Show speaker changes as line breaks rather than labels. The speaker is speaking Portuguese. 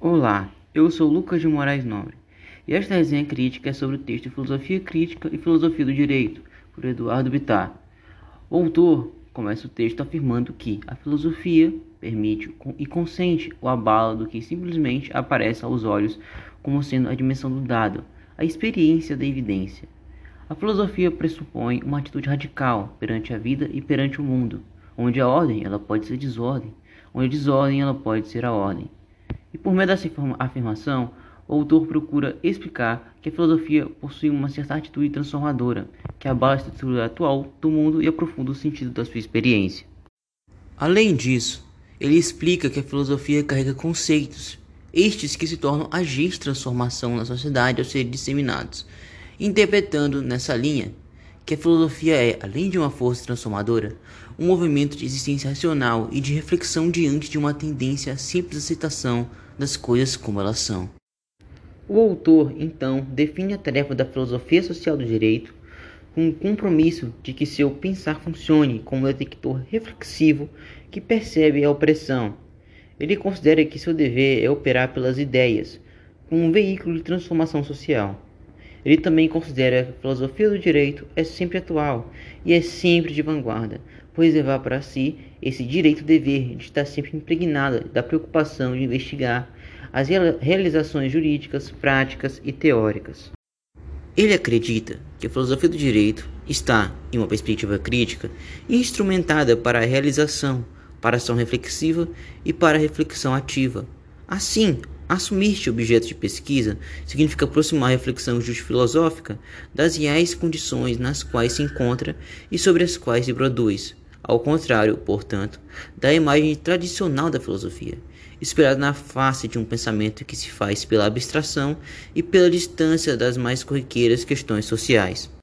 Olá, eu sou Lucas de Moraes Nobre e esta resenha crítica é sobre o texto Filosofia Crítica e Filosofia do Direito, por Eduardo Bittar. O autor começa o texto afirmando que a filosofia permite e consente o abalo do que simplesmente aparece aos olhos como sendo a dimensão do dado, a experiência da evidência. A filosofia pressupõe uma atitude radical perante a vida e perante o mundo, onde a ordem ela pode ser desordem, onde a desordem ela pode ser a ordem. E por meio dessa afirmação, o autor procura explicar que a filosofia possui uma certa atitude transformadora, que abala a estrutura atual do mundo e aprofunda o sentido da sua experiência. Além disso, ele explica que a filosofia carrega conceitos, estes que se tornam agentes de transformação na sociedade ao serem disseminados, interpretando nessa linha que a filosofia é, além de uma força transformadora, um movimento de existência racional e de reflexão diante de uma tendência à simples aceitação das coisas como elas são. O autor, então, define a tarefa da filosofia social do direito com o compromisso de que seu pensar funcione como detector reflexivo que percebe a opressão. Ele considera que seu dever é operar pelas ideias, como um veículo de transformação social. Ele também considera que a filosofia do direito é sempre atual e é sempre de vanguarda, por reservar para si esse direito-dever de estar sempre impregnada da preocupação de investigar as realizações jurídicas, práticas e teóricas. Ele acredita que a filosofia do direito está, em uma perspectiva crítica, instrumentada para a realização, para a ação reflexiva e para a reflexão ativa. Assim, Assumir-te objeto de pesquisa significa aproximar a reflexão justo-filosófica das reais condições nas quais se encontra e sobre as quais se produz, ao contrário, portanto, da imagem tradicional da filosofia, esperada na face de um pensamento que se faz pela abstração e pela distância das mais corriqueiras questões sociais.